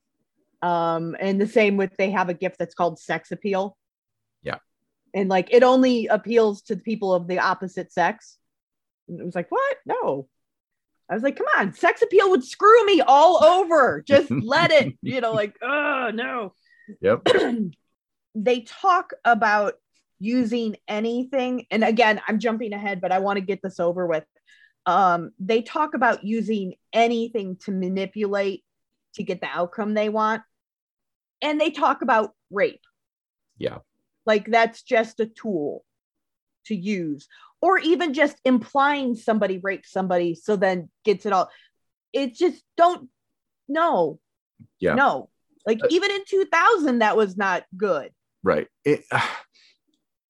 um and the same with they have a gift that's called sex appeal. Yeah. and like it only appeals to the people of the opposite sex. And it was like what? No. I was like come on sex appeal would screw me all over. Just let it you know like oh no. Yep. They talk about using anything and again i'm jumping ahead but i want to get this over with. Um they talk about using anything to manipulate to get the outcome they want and they talk about rape. Yeah. like that's just a tool to use or even just implying somebody raped somebody so then gets it all. It's just don't no. Yeah. no. Like Uh, even in 2000 that was not good. Right. It,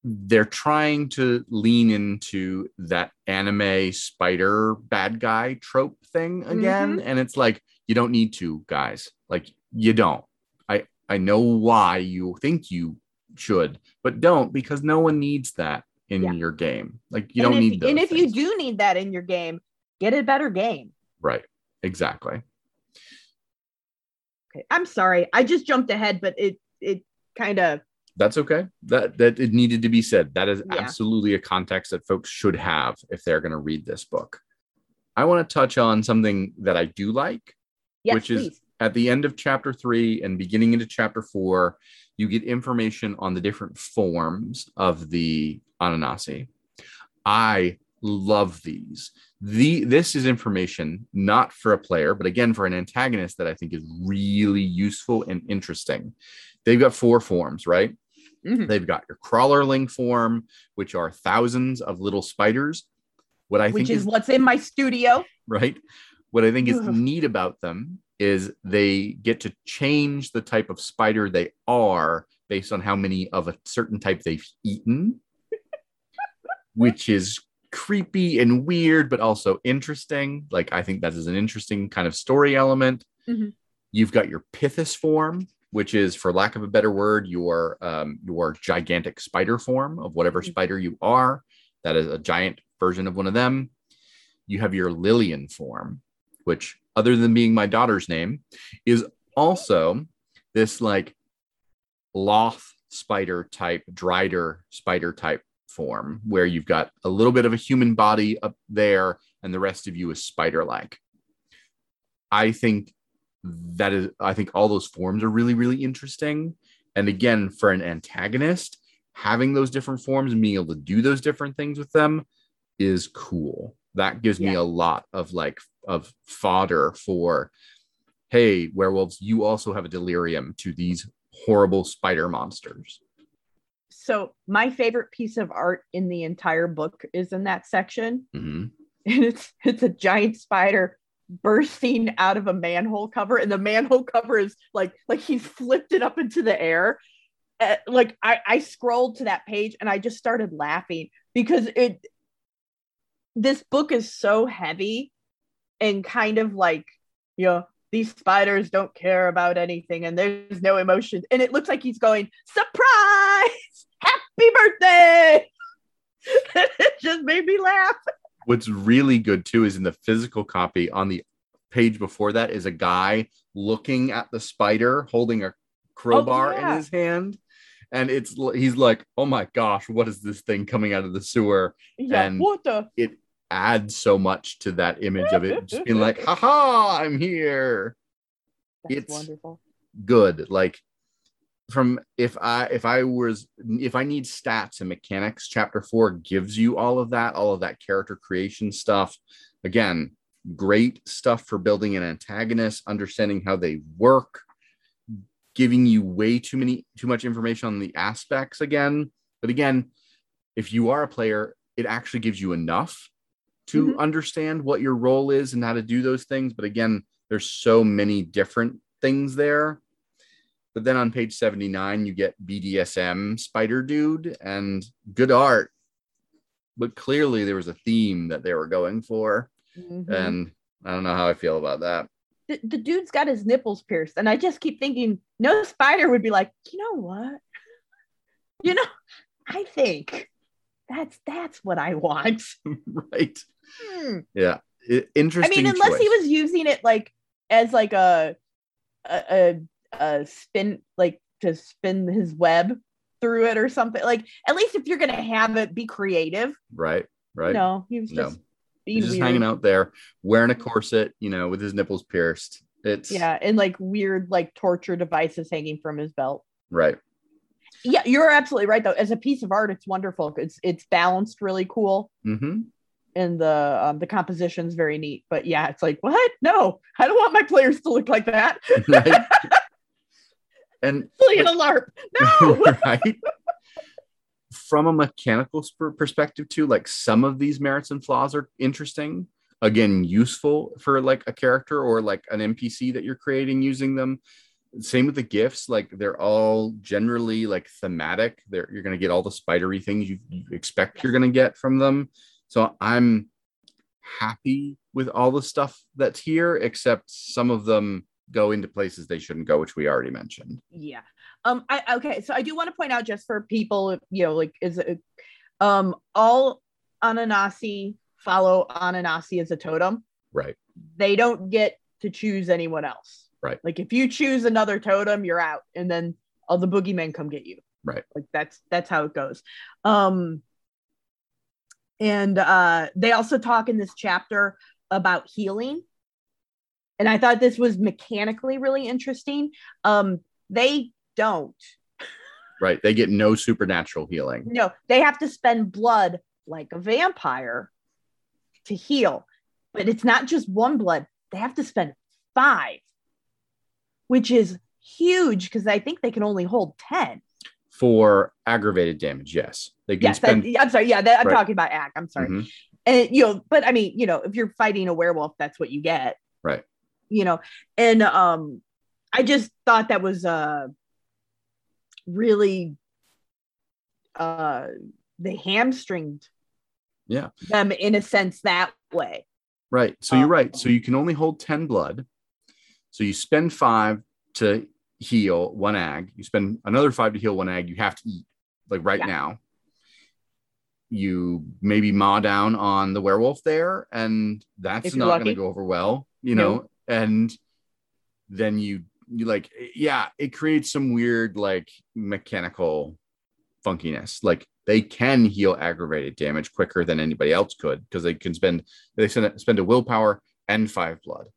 they're trying to lean into that anime spider bad guy trope thing mm-hmm. again. And it's like you don't need to guys. Like you don't. I i know why you think you should but don't because no one needs that in Yeah. your game. Like you and don't if, need those and if you do need that in your game get a better game. Right. Exactly. Okay. I'm sorry. I just jumped ahead but it it kind of that's okay that that it needed to be said that is Yeah. absolutely a context that folks should have if they're going to read this book i want to touch on something that i do like yes which is at the end of chapter three and beginning into chapter four, you get information on the different forms of the Ananasi. I love these. The this is information not for a player, but again for an antagonist that I think is really useful and interesting. They've got four forms, right? Mhm. They've got your crawlerling form, which are thousands of little spiders. What I which think is is what's in my studio. right? What I think is neat about them is they get to change the type of spider they are based on how many of a certain type they've eaten, which is creepy and weird, but also interesting. Like, I think that is an interesting kind of story element. Mhm. You've got your Pithus form, which is, for lack of a better word, your um, your gigantic spider form of whatever Mhm. spider you are. That is a giant version of one of them you have your Lillian form, which, other than being my daughter's name, is also this like loth spider type, drider spider type form, where you've got a little bit of a human body up there and the rest of you is spider like. I think that is, I think all those forms are really, really interesting. And again, for an antagonist, having those different forms and being able to do those different things with them is cool. That gives me a lot of like of fodder for hey, werewolves, you also have a delirium to these horrible spider monsters. So my favorite piece of art in the entire book is in that section. Mhm. And it's it's a giant spider bursting out of a manhole cover, and the manhole cover is like like he's flipped it up into the air. Uh, like I, I scrolled to that page and I just started laughing because it this book is so heavy and kind of like you know these spiders don't care about anything and there's no emotion and it looks like he's going surprise! Happy birthday! It just made me laugh What's really good too is in the physical copy on the page before that is a guy looking at the spider holding a crowbar yeah. in his hand. And it's he's like, oh my gosh, what is this thing coming out of the sewer? yeah And- what the It adds so much to that image of it just being like, haha, I'm here. that's It's- wonderful good like from if i if i was if i need stats and mechanics chapter four gives you all of that all of that character creation stuff. Again great stuff for building an antagonist understanding how they work giving you way too many too much information on the aspects again. But again if you are a player it actually gives you enough to Mhm. understand what your role is and how to do those things. But again there's so many different things there but then on page 79 you get bdsm spider dude and good art. But clearly there was a theme that they were going for. Mhm. and i don't know how i feel about that. The, the dude's got his nipples pierced and i just keep thinking no spider would be like you know what? You know i think that's that's what i want. Right. Hmm. yeah. Interesting. i mean unless he was using it like as like a a, a, a spin like to spin his web through it or something. Like at least if you're gonna have it be creative. Right right. No he was No. just being he's just weird. hanging out there wearing a corset you know with his nipples pierced. It's yeah and like weird like torture devices hanging from his belt. Right. Yeah you're absolutely right though. As a piece of art it's wonderful. It's it's balanced really cool. Hmm and the um, the composition's very neat. But yeah it's like what? No. I don't want my players to look like that. Right and playing a larp. No! Right? From a mechanical perspective too like some of these merits and flaws are interesting. Again useful for like a character or like an npc that you're creating using them. Same with the gifts like they're all generally like thematic. They're, you're going to get all the spidery things you, you expect you're going to get from them. So i'm happy with all the stuff that's here except some of them go into places they shouldn't go which we already mentioned. Yeah. Um i okay so i do want to point out just for people you know like is it um all ananasi follow ananasi as a totem. Right. They don't get to choose anyone else. Right. like if you choose another totem you're out and then all the boogeymen come get you. Right. like that's that's how it goes. Um and uh they also talk in this chapter about healing and i thought this was mechanically really interesting um they don't right they get no supernatural healing no they have to spend blood like a vampire to heal. But it's not just one blood, they have to spend five, which is huge because I think they can only hold 10. For aggravated damage, yes. They can Yes, spend I'm sorry. Yeah, that, I'm Right. talking about Ack. I'm sorry. Mhm. And you know, but I mean, you know, if you're fighting a werewolf, that's what you get. Right. You know, and um I just thought that was uh really uh they hamstringed Yeah. them in a sense that way. Right. So you're right. Um, So you can only hold 10 blood. So you spend five to heal one ag. You spend another five to heal one ag. You have to eat like right Yeah. now. You maybe maw down on the werewolf there, and that's not going to go over well, you No. know. And then you you like yeah, it creates some weird like mechanical funkiness. Like they can heal aggravated damage quicker than anybody else could because they can spend they spend, spend a willpower and five blood.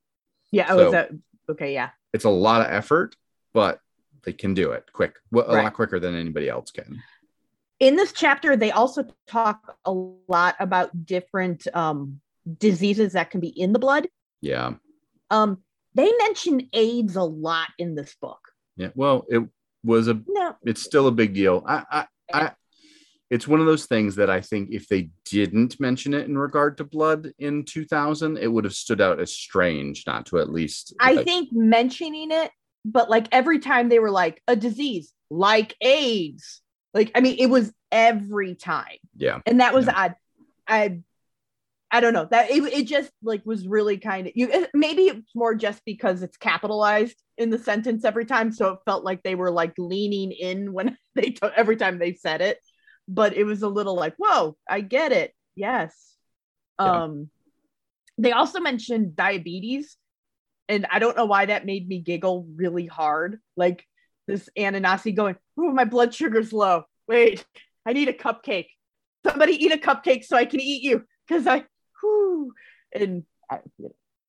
Yeah, oh, So- is that okay, yeah. It's a lot of effort, but they can do it quick, a Right. lot quicker than anybody else can. in this chapter they also talk a lot about different um diseases that can be in the blood Yeah, um they mention aids a lot in this book yeah. Well, it was a. no It's still a big deal. I, I, I. It's one of those things that I think if they didn't mention it in regard to blood in 2000, it would have stood out as strange not to at least. i like- think mentioning it but like every time they were like a disease like aids like i mean it was every time Yeah, and that was Yeah. odd i i don't know that it, it just like was really kind of you it- maybe it's more just because it's capitalized in the sentence every time so it felt like they were like leaning in when they t- every time they said it. But it was a little like whoa i get it yes. Yeah. um they also mentioned diabetes and i don't know why that made me giggle really hard. Like this ananasi going oh my blood sugar's low. Wait i need a cupcake. Somebody eat a cupcake so i can eat you because i whew, and I,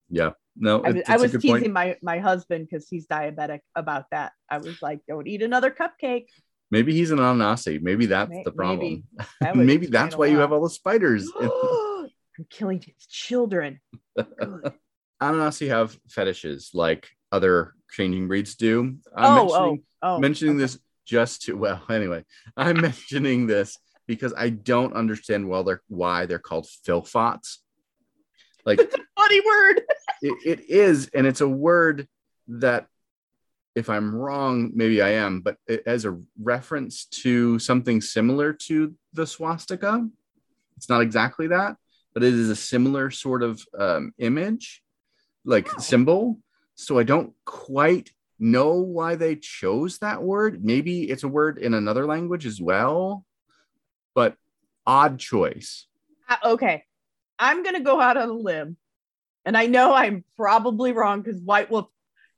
yeah. No, I, it- was- it's I was teasing point. my my husband because he's diabetic about that i was like don't eat another cupcake Maybe he's an Ananasi. Maybe that's May- the problem. That Maybe that's why you have all the spiders. i'm killing his children. Ananasi have fetishes like other changing breeds do. I'm oh, oh mentioning, oh oh mentioning okay. this just to well, anyway, I'm mentioning this because I don't understand well they're why they're called filfots. Like it's a funny word it, it is, and it's a word that if I'm wrong, maybe I am, but it, as a reference to something similar to the swastika, it's not exactly that, but it is a similar sort of um, image, like Oh. symbol. So I don't quite know why they chose that word. Maybe it's a word in another language as well, but odd choice. Uh, okay. I'm gonna go out on a limb and i know i'm probably wrong because white wolf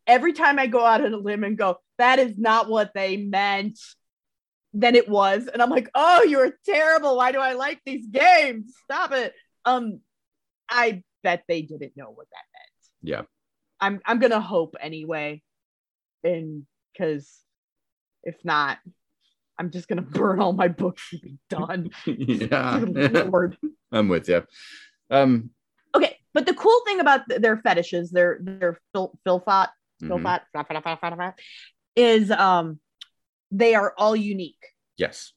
every time i go out on a limb and go that is not what they meant then it was and i'm like oh you're terrible. Why do i like these games? Stop it. Um i bet they didn't know what that meant. Yeah. i'm i'm gonna hope anyway and because if not i'm just gonna burn all my books and be done yeah, Lord. I'm with you. Um, okay but the cool thing about th- their fetishes their their fil- filfot filfot fla- is um they are all unique Yes.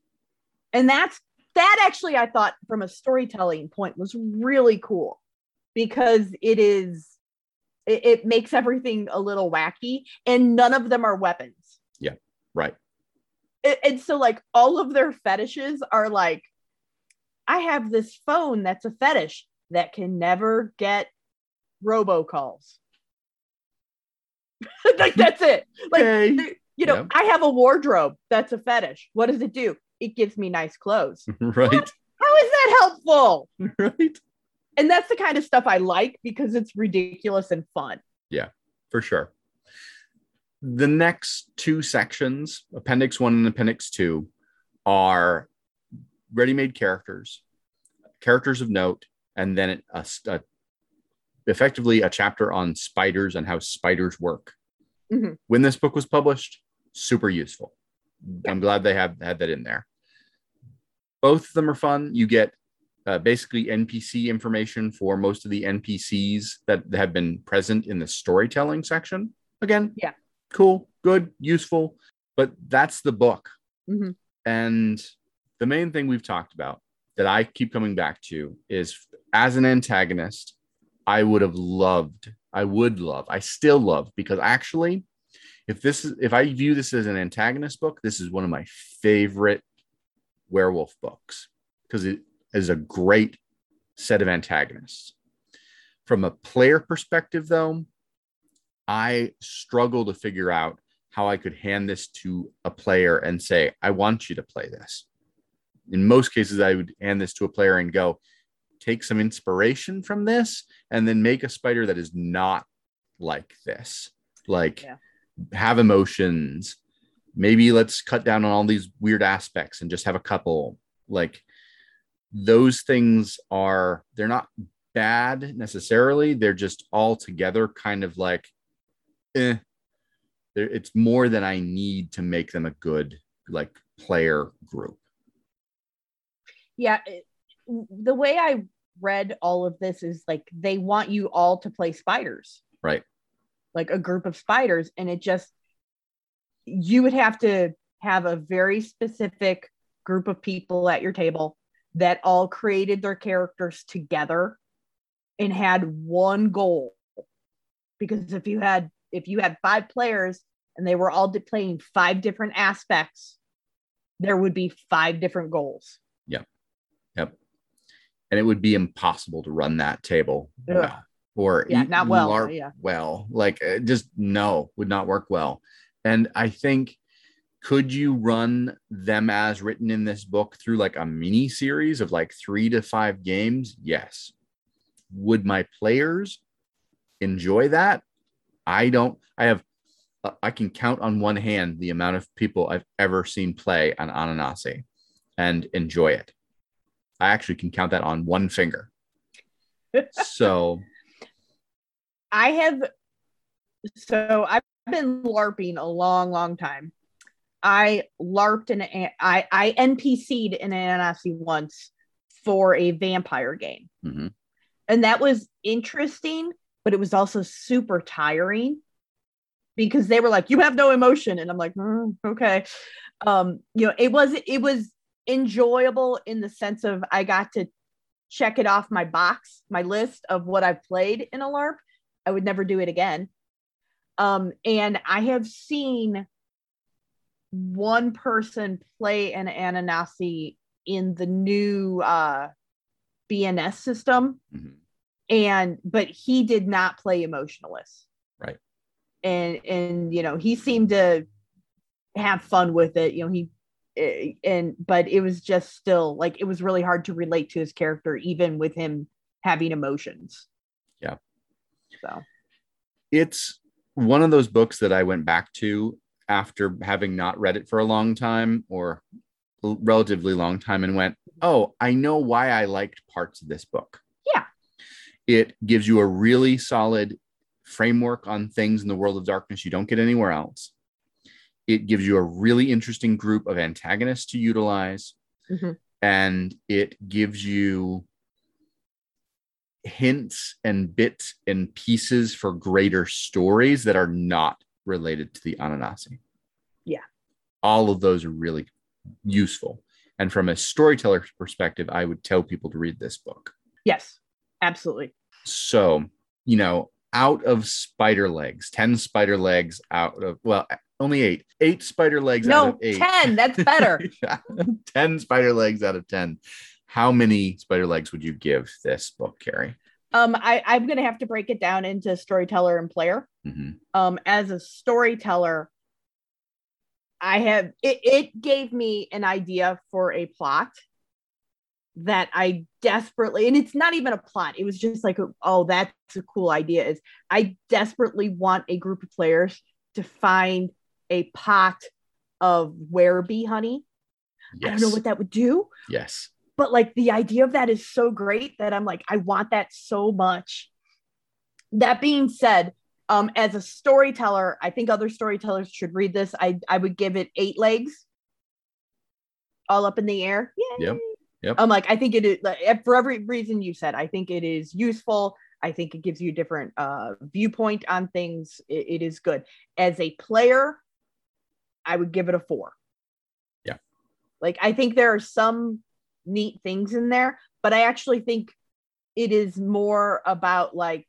and that's that actually i thought from a storytelling point was really cool because it is it, it makes everything a little wacky and none of them are weapons Yeah, Right. A- and so like all of their fetishes are like i have this phone that's a fetish that can never get robocalls like that's it like Okay. you know Yep. i have a wardrobe that's a fetish what does it do it gives me nice clothes right. how is that helpful Right. and that's the kind of stuff i like because it's ridiculous and fun Yeah, For sure. The next two sections, Appendix One and Appendix Two, are ready-made characters, characters of note, and then a, a- effectively a chapter on spiders and how spiders work. Mhm. When this book was published, super useful. I'm glad they have had that in there. Both of them are fun. You get uh, basically NPC information for most of the NPCs that have been present in the storytelling section. Again, Yeah. Cool, good, useful, but that's the book. Mhm. And the main thing we've talked about that I keep coming back to is as an antagonist, I would have loved, I would love, I still love because actually, if this is if I view this as an antagonist book, this is one of my favorite werewolf books because it is a great set of antagonists. From a player perspective, though, I struggle to figure out how I could hand this to a player and say, I want you to play this. In most cases, I would hand this to a player and go, take some inspiration from this and then make a spider that is not like this. Like, Yeah. have emotions. Maybe let's cut down on all these weird aspects and just have a couple. Like, those things are, they're not bad necessarily. They're just all together kind of like, eh, there it's more than I need to make them a good like player group. yeah it- the way i read all of this is like they want you all to play spiders Right. like a group of spiders and it just you would have to have a very specific group of people at your table that all created their characters together and had one goal because if you had if you had five players and they were all playing five different aspects there would be five different goals Yep. Yep. And it would be impossible to run that table Ugh. well or Yeah, not well, LARP yeah. well. Like uh, just no, would not work well. And I think could you run them as written in this book through like a mini series of like three to five games? Yes. Would my players enjoy that? I don't. I have. uh, I can count on one hand the amount of people I've ever seen play on Ananasi and enjoy it. I actually can count that on one finger. So I have so I've been LARPing a long, long time. I LARPed and I I NPC'd in Ananasi once for a vampire game. mhm. And that was interesting, but it was also super tiring because they were like, you have no emotion. And I'm like, "Mm, okay. Um, you know, it was it was enjoyable in the sense of I got to check it off my box, my list of what I've played in a LARP. I would never do it again. Um, and I have seen one person play an Ananasi in the new uh, BNS system, mhm. And but he did not play emotionless. Right. And and you know he seemed to have fun with it. You know he eh, and but it was just still like it was really hard to relate to his character even with him having emotions. Yeah. So it's one of those books that I went back to after having not read it for a long time or relatively long time and went, Oh, I know why I liked parts of this book. It gives you a really solid framework on things in the world of darkness you don't get anywhere else. It gives you a really interesting group of antagonists to utilize. Mhm. And it gives you hints and bits and pieces for greater stories that are not related to the Ananasi. Yeah. All of those are really useful. And from a storyteller's perspective, I would tell people to read this book. yes, absolutely. So, you know, out of spider legs, 10 spider legs out of, well, only eight, eight spider legs out No, of eight. 10, that's better. Yeah, 10 spider legs out of 10. How many spider legs would you give this book, Carrie? Um, I, I'm gonna have to break it down into storyteller and player. Mhm. um as a storyteller i have it, it gave me an idea for a plot that i desperately and it's not even a plot it was just like oh that's a cool idea is i desperately want a group of players to find a pot of wereby honey i don't know what that would do yes. but like the idea of that is so great that I'm like, I want that so much. That being said, um, as a storyteller, I think other storytellers should read this. I I would give it eight legs, all up in the air. Yay! Yep. Yep. I'm like, I think it is like, for every reason you said, I think it is useful. I think it gives you a different uh, viewpoint on things. It- it is good. As a player, I would give it a four. Yeah. Like, I think there are some neat things in there, but I actually think it is more about like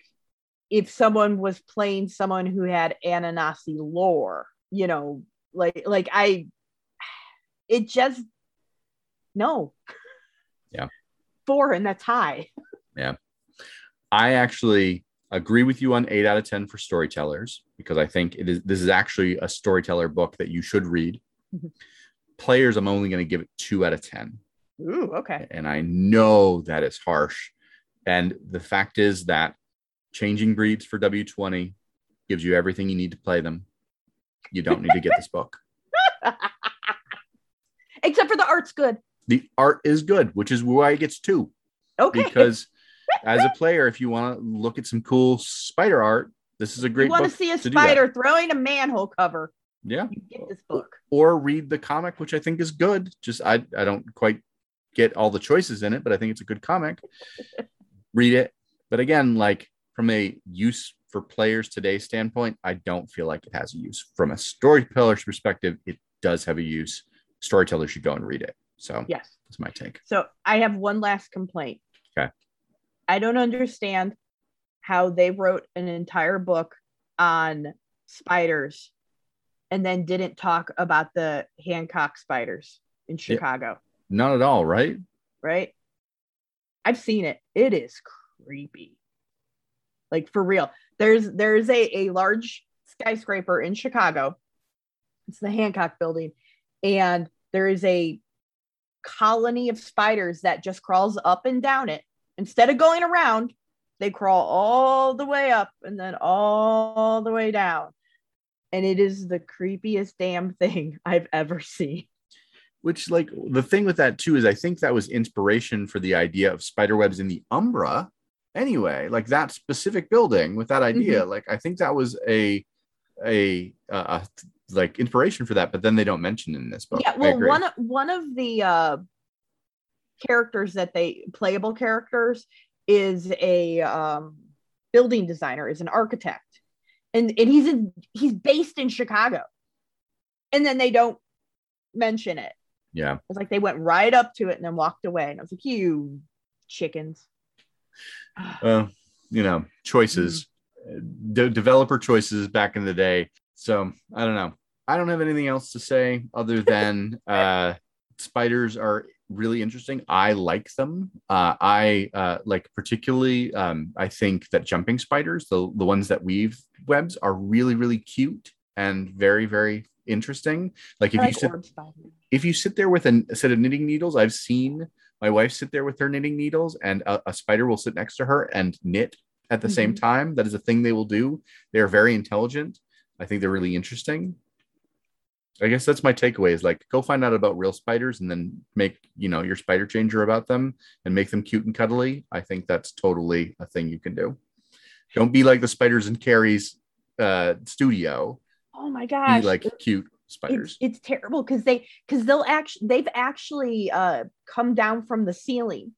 if someone was playing someone who had Ananasi lore, you know, like like I it just no. Four and that's high. Yeah. I actually agree with you on eight out of 10 for storytellers because I think it is this is actually a storyteller book that you should read. Mhm. Players, I'm only going to give it two out of 10. Ooh, okay. And I know that is harsh. And the fact is that changing breeds for W20 gives you everything you need to play them. You don't need to get this book. Except for the art's good. The art is good, which is why it gets two. Okay. Because as a player, if you want to look at some cool spider art, this is a great you want to see a to spider throwing a manhole cover, Yeah. you get this book. Or read the comic, which I think is good. Just I I don't quite get all the choices in it, but I think it's a good comic. read it. But again, like from a use for players today standpoint, I don't feel like it has a use. From a storyteller's perspective, it does have a use. Storytellers should go and read it. So Yes. that's my take. So I have one last complaint. Okay. I don't understand how they wrote an entire book on spiders and then didn't talk about the Hancock spiders in Chicago, Not at all, right? right? I've seen it. It is creepy. Like for real. There's there's a, a large skyscraper in Chicago. It's the Hancock building. And there is a colony of spiders that just crawls up and down it. Instead of going around, they crawl all the way up and then all the way down. And it is the creepiest damn thing I've ever seen. Which, like, the thing with that too is I think that was inspiration for the idea of spider webs in the Umbra. Anyway, like that specific building with that idea, mm-hmm. like I think that was a a, like inspiration for that, but then they don't mention in this book. Yeah, well, one of one of the uh characters that they playable characters is a um building designer, is an architect. And and he's in he's based in Chicago. And then they don't mention it. yeah, It's like they went right up to it and then walked away. And I was like, you chickens. well, you know, choices, Mm-hmm. De- developer choices back in the day. So I don't know. I don't have anything else to say other than uh, spiders are really interesting. I like them. Uh, I uh, like particularly. Um, I think that jumping spiders, the the ones that weave webs, are really really cute and very very interesting. Like if I you sit if you sit there with an- a set of knitting needles, I've seen my wife sit there with her knitting needles, and a, a spider will sit next to her and knit at the same time. That is a thing they will do. They are very intelligent. I think they're really interesting. I guess that's my takeaway is like go find out about real spiders and then make you know your spider changer about them and make them cute and cuddly. I think that's totally a thing you can do. Don't be like the spiders in Carrie's uh, studio. Oh my Be like cute it's, spiders. it's terrible because they because they'll actually they've actually uh come down from the ceiling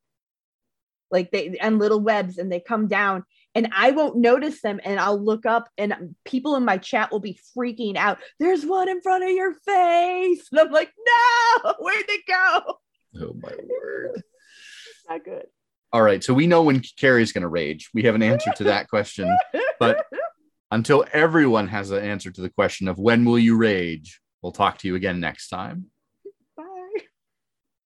like they and little webs and they come down and i won't notice them and i'll look up and people in my chat will be freaking out there's one in front of your face and i'm like no where'd it go oh my word. not good All right. So we know when Carrie's going to rage. We have an answer to that question. But until everyone has an answer to the question of when will you rage, we'll talk to you again next time.